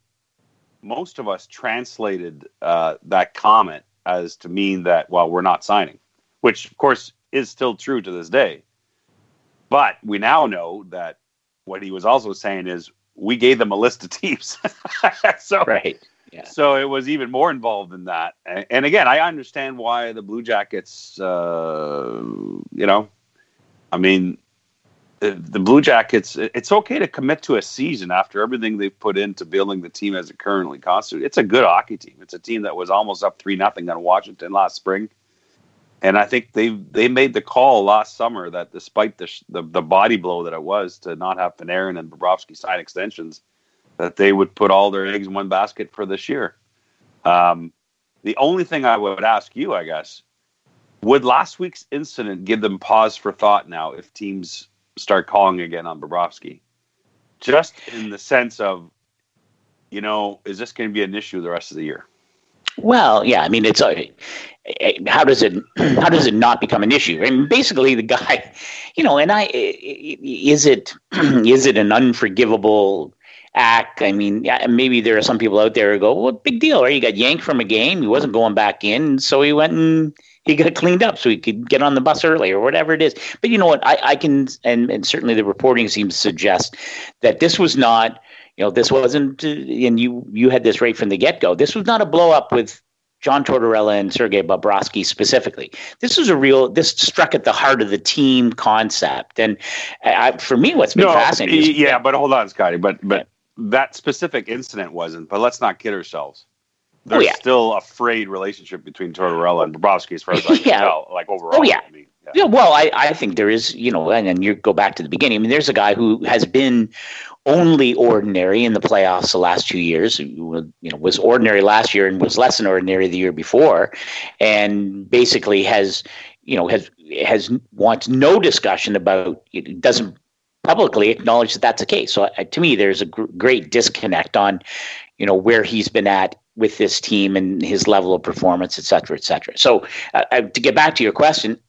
most of us translated uh, that comment as to mean that, well, we're not signing, which, of course, is still true to this day. But we now know that what he was also saying is we gave them a list of *laughs* teams. *laughs* so, right. Yeah. So it was even more involved than that. And, and again, I understand why the Blue Jackets, uh, you know, I mean, the, the, Blue Jackets, it's okay to commit to a season after everything they've put into building the team as it currently constitutes. It's a good hockey team. It's a team that was almost up three nothing on Washington last spring, and I think they they made the call last summer that despite the, the, the body blow that it was to not have Panarin and Bobrovsky sign extensions, that they would put all their eggs in one basket for this year. Um, the only thing I would ask you, I guess, would last week's incident give them pause for thought now if teams start calling again on Bobrovsky? Just in the sense of, you know, is this going to be an issue the rest of the year? Well, yeah. I mean, it's a, how does it *clears throat* how does it not become an issue? I mean, basically, the guy, *laughs* you know, and I is it *clears throat* is it an unforgivable act. I mean, maybe there are some people out there who go, "Well, big deal, right? He got yanked from a game. He wasn't going back in, so he went and he got cleaned up so he could get on the bus early or whatever it is." But you know what? I, I can, and, and certainly the reporting seems to suggest that this was not. You know, this wasn't, and you you had this right from the get go. This was not a blow up with John Tortorella and Sergei Bobrovsky specifically. This was a real. This struck at the heart of the team concept, and I, for me, what's been no, fascinating. Is, yeah, but hold on, Scotty. But but that specific incident wasn't, but let's not kid ourselves. Oh, There's oh, yeah. still a frayed relationship between Tortorella and Bobrovsky as far as I *laughs* can yeah. tell, like overall. Oh, yeah. I mean, yeah. well, I, I think there is, you know, and then you go back to the beginning. I mean, there's a guy who has been only ordinary in the playoffs the last two years. You know, was ordinary last year and was less than ordinary the year before, and basically has, you know, has has wants no discussion about. It doesn't publicly acknowledge that that's the case. So uh, to me, there's a gr- great disconnect on, you know, where he's been at with this team and his level of performance, et cetera, et cetera. So uh, uh to get back to your question,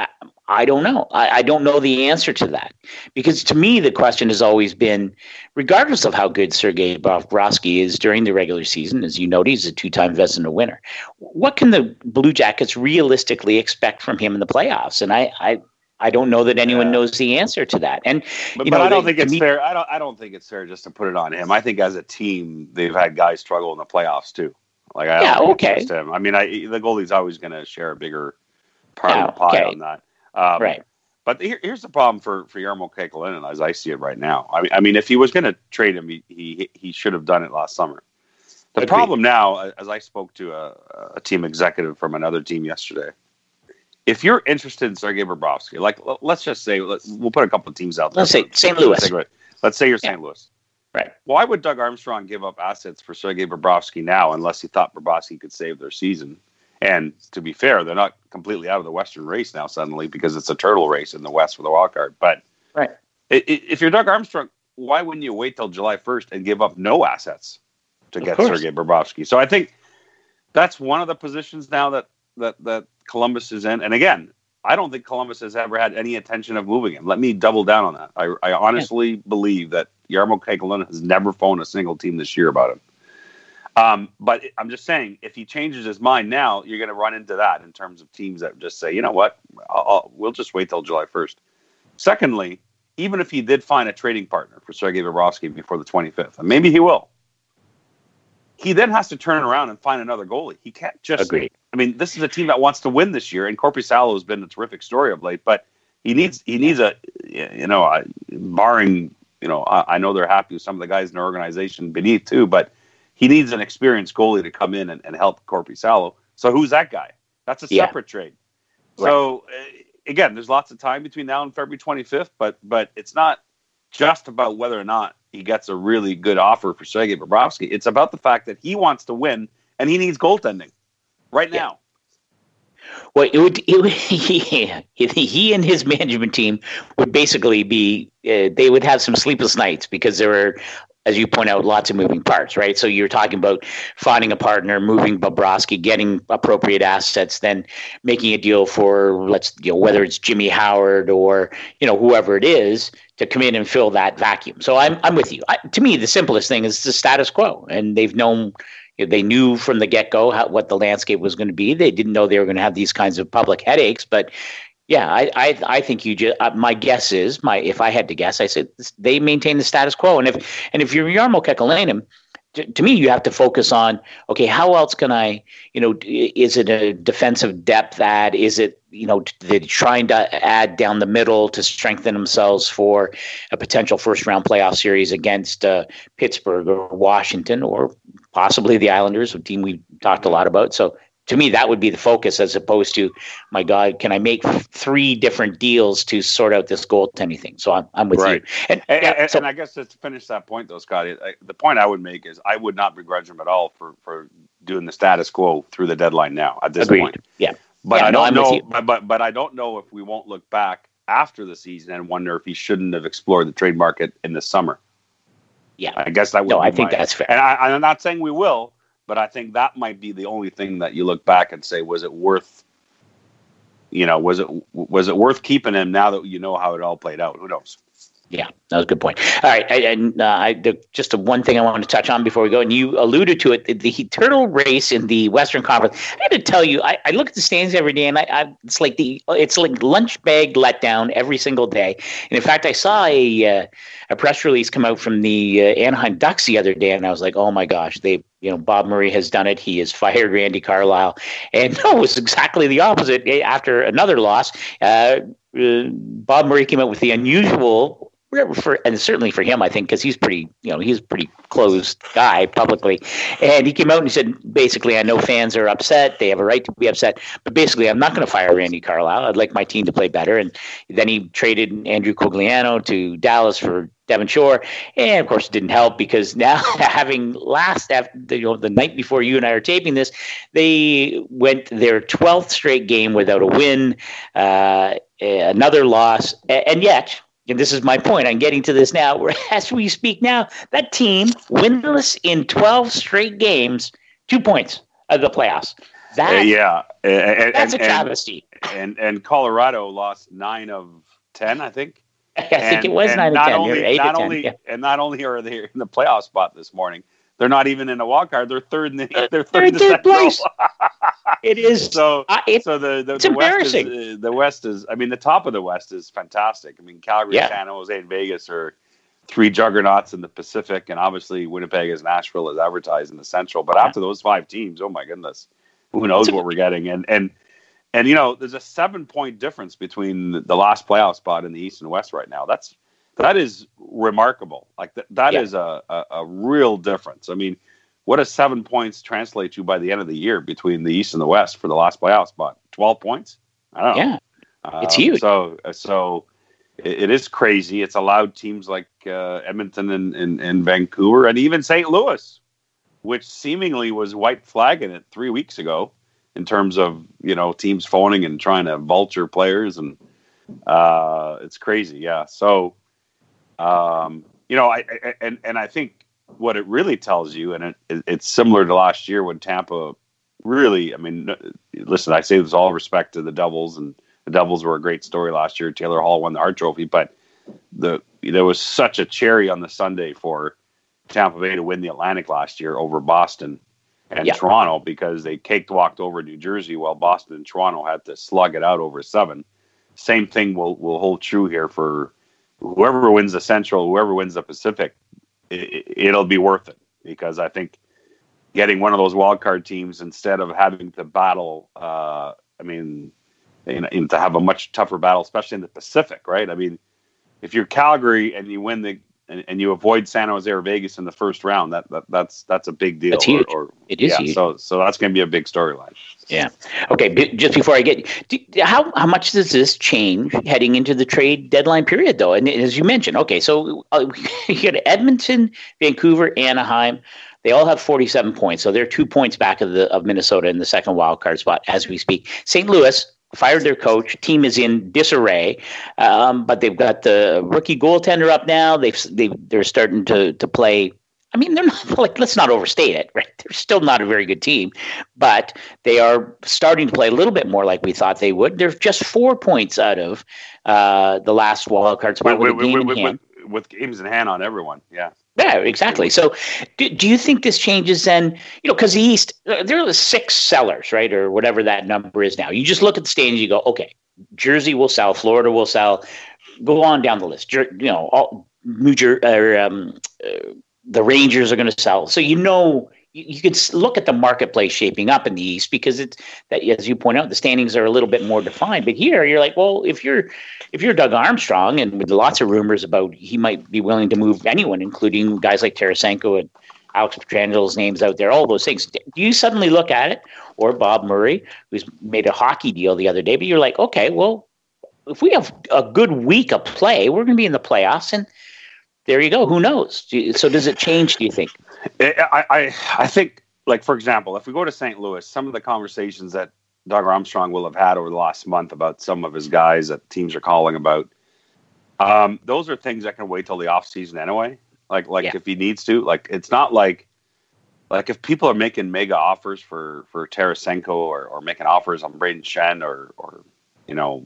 I, I don't know. I, I, don't know the answer to that because to me, the question has always been, regardless of how good Sergei Bobrovsky is during the regular season, as you note, he's a two-time Vezina winner. What can the Blue Jackets realistically expect from him in the playoffs? And I, I I don't know that anyone yeah. knows the answer to that. And but, but know, I don't they, think it's me, fair. I don't. I don't think it's fair just to put it on him. I think as a team, they've had guys struggle in the playoffs too. Like I yeah, okay. Him. I mean, I, the goalie's always going to share a bigger part yeah, of the pie okay. on that. Um, right. But here, here's the problem for for Jarmo Kekalainen as I see it right now. I mean, I mean, if he was going to trade him, he, he he should have done it last summer. The Agreed. problem now, as I spoke to a, a team executive from another team yesterday, if you're interested in Sergei Bobrovsky, like let's just say let's, we'll put a couple of teams out there. Let's say St. Louis. Let's say you're yeah. St. Louis. Right. Why would Doug Armstrong give up assets for Sergei Bobrovsky now unless he thought Bobrovsky could save their season? And to be fair, they're not completely out of the Western race now suddenly because it's a turtle race in the West for the wild card. But right. if you're Doug Armstrong, why wouldn't you wait till July 1st and give up no assets to get Sergei Bobrovsky? So I think that's one of the positions now that that that Columbus is in. And again, I don't think Columbus has ever had any intention of moving him. Let me double down on that. I, I honestly yeah. believe that Jarmo Kekalainen has never phoned a single team this year about him. Um, but I'm just saying, if he changes his mind now, you're going to run into that in terms of teams that just say, you know what, I'll, I'll, we'll just wait till July 1st. Secondly, even if he did find a trading partner for Sergei Bobrovsky before the 25th, and maybe he will, he then has to turn around and find another goalie. He can't just. Agreed. I mean, this is a team that wants to win this year, and Korpisalo has been a terrific story of late. But he needs he needs a you know, barring you know, I, I know they're happy with some of the guys in their organization beneath too, but he needs an experienced goalie to come in and, and help Korpisalo. So who's that guy? That's a yeah. separate trade. Right. So uh, again, there's lots of time between now and February 25th, but but it's not just about whether or not he gets a really good offer for Sergei Bobrovsky. It's about the fact that he wants to win and he needs goaltending right now. Well, it would, it would *laughs* he, he and his management team would basically be uh, they would have some sleepless nights because there were as you point out, lots of moving parts, right? So you're talking about finding a partner, moving Bobrovsky, getting appropriate assets, then making a deal for let's you know whether it's Jimmy Howard or you know whoever it is to come in and fill that vacuum. So I'm I'm with you. I, to me, the simplest thing is the status quo, and they've known they knew from the get go what the landscape was going to be. They didn't know they were going to have these kinds of public headaches, but yeah, I, I, I think you just. Uh, my guess is my if I had to guess, I said they maintain the status quo, and if and if you're Jarmo Kekalainen, to, to, me, you have to focus on okay, how else can I, you know, is it a defensive depth add? Is it, you know, they're trying to add down the middle to strengthen themselves for a potential first round playoff series against uh, Pittsburgh or Washington or possibly the Islanders, a team we talked a lot about. So to me, that would be the focus as opposed to, my God, can I make three different deals to sort out this goaltending thing? So I'm, I'm with right. you. And, and, yeah, and, so, and, I guess to finish that point, though, Scotty, I, the point I would make is I would not begrudge him at all for, for doing the status quo through the deadline now at this agreed. point. Yeah. But yeah, I don't no, know. But, but but I don't know if we won't look back after the season and wonder if he shouldn't have explored the trade market in the summer. Yeah, I guess that would. No, I think my, that's fair. And I, I'm not saying we will, but I think that might be the only thing that you look back and say, was it worth? You know, was it was it worth keeping him now that you know how it all played out? Who knows? Yeah, that was a good point. All right, and uh, I, the, just one thing I wanted to touch on before we go, and you alluded to it, the, the turtle race in the Western Conference. I had to tell you, I, I look at the standings every day, and I, I, it's like the it's like lunch bag letdown every single day. And in fact, I saw a uh, a press release come out from the uh, Anaheim Ducks the other day, and I was like, oh my gosh, they you know Bob Murray has done it. He has fired Randy Carlyle, and *laughs* no, it was exactly the opposite. After another loss, uh, uh, Bob Murray came out with the unusual for and certainly for him, I think, because he's pretty, you know, he's a pretty closed guy publicly. And he came out and he said, basically, I know fans are upset; they have a right to be upset, but basically, I'm not going to fire Randy Carlyle. I'd like my team to play better. And then he traded Andrew Cogliano to Dallas for Devin Shore, and of course, it didn't help because *laughs* now, having last after you know the night before you and I are taping this, they went their 12th straight game without a win, uh, another loss, and yet and this is my point. I'm getting to this now. *laughs* As we speak now, that team winless in 12 straight games, two points of the playoffs. That, uh, yeah, and, that's and, a travesty. And, and Colorado lost nine of ten, I think. *laughs* I think it was nine of ten. Only, not 10, only, yeah. and not only are they in the playoff spot this morning, they're not even in a wild card. They're third in the they're, they're third, in third place. *laughs* it is so. Uh, it, so the the, it's the embarrassing. West is, uh, the West is. I mean, the top of the West is fantastic. I mean, Calgary, yeah. San Jose, and Vegas are three juggernauts in the Pacific, and obviously Winnipeg is Nashville is advertised in the Central. But yeah. after those five teams, oh my goodness, who knows what we're getting? And and and you know, there's a seven point difference between the last playoff spot in the East and West right now. That's that is remarkable. Like that, that yeah. is a, a, a real difference. I mean, what does seven points translate to by the end of the year between the East and the West for the last playoff spot? Twelve points? I don't know. Yeah, um, it's huge. So, so it, it is crazy. It's allowed teams like uh, Edmonton and, and, and Vancouver and even St. Louis, which seemingly was white flagging it three weeks ago in terms of you know teams phoning and trying to vulture players and uh, it's crazy. Yeah. So, um, you know, I, I and and I think what it really tells you, and it, it's similar to last year when Tampa really, I mean, listen, I say this all respect to the Devils, and the Devils were a great story last year. Taylor Hall won the Hart Trophy, but the there was such a cherry on the sundae for Tampa Bay to win the Atlantic last year over Boston and yeah. Toronto because they caked walked over New Jersey while Boston and Toronto had to slug it out over seven. Same thing will will hold true here for whoever wins the Central, whoever wins the Pacific. It, will be worth it because I think getting one of those wild card teams instead of having to battle. Uh, I mean, you know, to have a much tougher battle, especially in the Pacific, right? I mean, if you're Calgary and you win the and, and, you avoid San Jose or Vegas in the first round, that, that that's that's a big deal. It's huge. Or, or, it is yeah, huge. So so that's going to be a big storyline. Yeah. Okay. Just before I get, how how much does this change heading into the trade deadline period, though? And as you mentioned, okay, so uh, *laughs* you got Edmonton, Vancouver, Anaheim. They all have 47 points, so they're two points back of the of Minnesota in the second wild card spot as we speak. St. Louis fired their coach. Team is in disarray, um, but they've got the rookie goaltender up now. They've they they're starting to to play. I mean, they're not *laughs* like let's not overstate it, right? They're still not a very good team, but they are starting to play a little bit more like we thought they would. They're just four points out of uh, the last wild card spot with, with, with, with, with games in hand on everyone. Yeah. Yeah, exactly. So, do, do you think this changes then? You know, because the East, uh, there are the six sellers, right, or whatever that number is now. You just look at the standings, you go, okay, Jersey will sell, Florida will sell. Go on down the list. You know, all, New Jersey, or um, uh, the Rangers are going to sell. So you know you, could look at the marketplace shaping up in the East because it's that as you point out, the standings are a little bit more defined. But here, you're like, well, if you're if you're Doug Armstrong, and with lots of rumors about he might be willing to move anyone, including guys like Tarasenko and Alex Pietrangelo's names out there, all those things. Do you suddenly look at it, or Bob Murray, who's made a hockey deal the other day, but you're like, okay, well, if we have a good week of play, we're going to be in the playoffs, and there you go. Who knows? So does it change? Do you think? *laughs* I, I, I think, like for example, if we go to St. Louis, some of the conversations that Doug Armstrong will have had over the last month about some of his guys that teams are calling about, um, those are things that can wait till the off season anyway. Like, like yeah. if he needs to, like it's not like, like if people are making mega offers for for Tarasenko or, or making offers on Brayden Schenn or or you know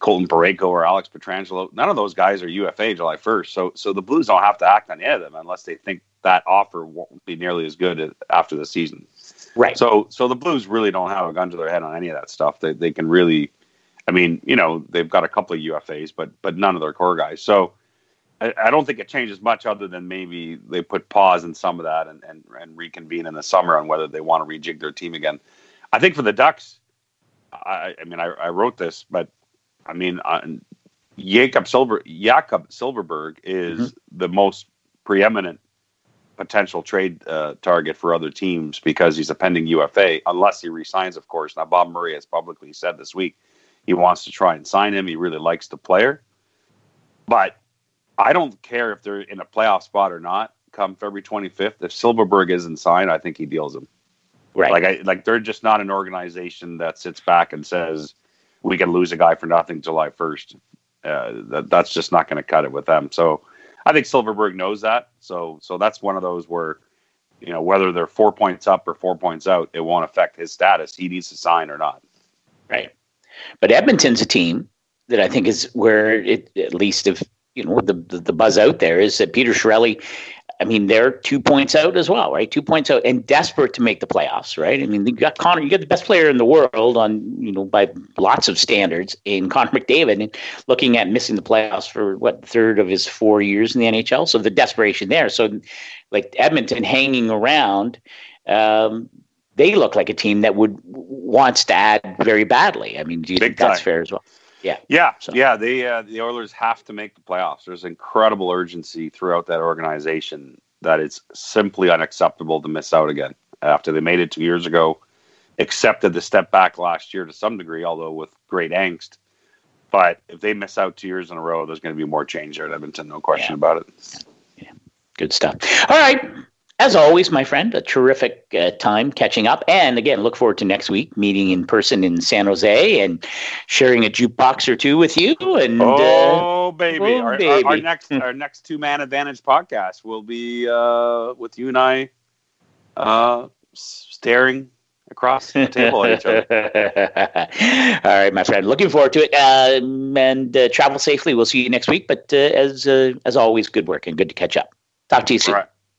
Colton Parayko or Alex Pietrangelo, none of those guys are UFA July 1st. So so the Blues don't have to act on any of them unless they think that offer won't be nearly as good after the season. Right. So so the Blues really don't have a gun to their head on any of that stuff. They they can really I mean, you know, they've got a couple of UFAs, but but none of their core guys. So I, I don't think it changes much other than maybe they put pause in some of that and, and, and reconvene in the summer on whether they want to rejig their team again. I think for the Ducks, I, I mean, I, I wrote this, but I mean, uh, Jakob Silver Jakob Silfverberg is mm-hmm. the most preeminent potential trade uh, target for other teams because he's a pending UFA, unless he resigns, of course. Now, Bob Murray has publicly said this week he wants to try and sign him. He really likes the player. But I don't care if they're in a playoff spot or not come February 25th. If Silfverberg isn't signed, I think he deals him. Right. Like, I, like they're just not an organization that sits back and says, we can lose a guy for nothing July 1st. Uh, that, that's just not going to cut it with them. So I think Silfverberg knows that. So so that's one of those where you know whether they're four points up or four points out, it won't affect his status. He needs to sign or not. Right. But Edmonton's a team that I think is where it at least if you know the, the, the buzz out there is that Peter Chiarelli I mean, they're two points out as well, right? Two points out and desperate to make the playoffs, right? I mean, you got Connor, you got the best player in the world on, you know, by lots of standards in Connor McDavid and looking at missing the playoffs for what third of his four years in the NHL. So the desperation there. So like Edmonton hanging around, um, they look like a team that would wants to add very badly. I mean, do you Big think time. that's fair as well? Yeah. Yeah. So. Yeah. They, uh, the Oilers have to make the playoffs. There's incredible urgency throughout that organization that it's simply unacceptable to miss out again after they made it two years ago, accepted the step back last year to some degree, although with great angst. But if they miss out two years in a row, there's going to be more change there at Edmonton, no question yeah. about it. Yeah. Good stuff. All right as always, my friend, a terrific uh, time catching up. And again, look forward to next week meeting in person in San Jose and sharing a jukebox or two with you. And oh, uh, baby. Oh, our, baby. Our, our, next *laughs* our next two man advantage podcast will be uh, with you and I uh, staring across the table at each other. *laughs* All right, my friend. Looking forward to it. Um, and uh, travel safely. We'll see you next week. But uh, as uh, as always, good work and good to catch up. Talk to you soon.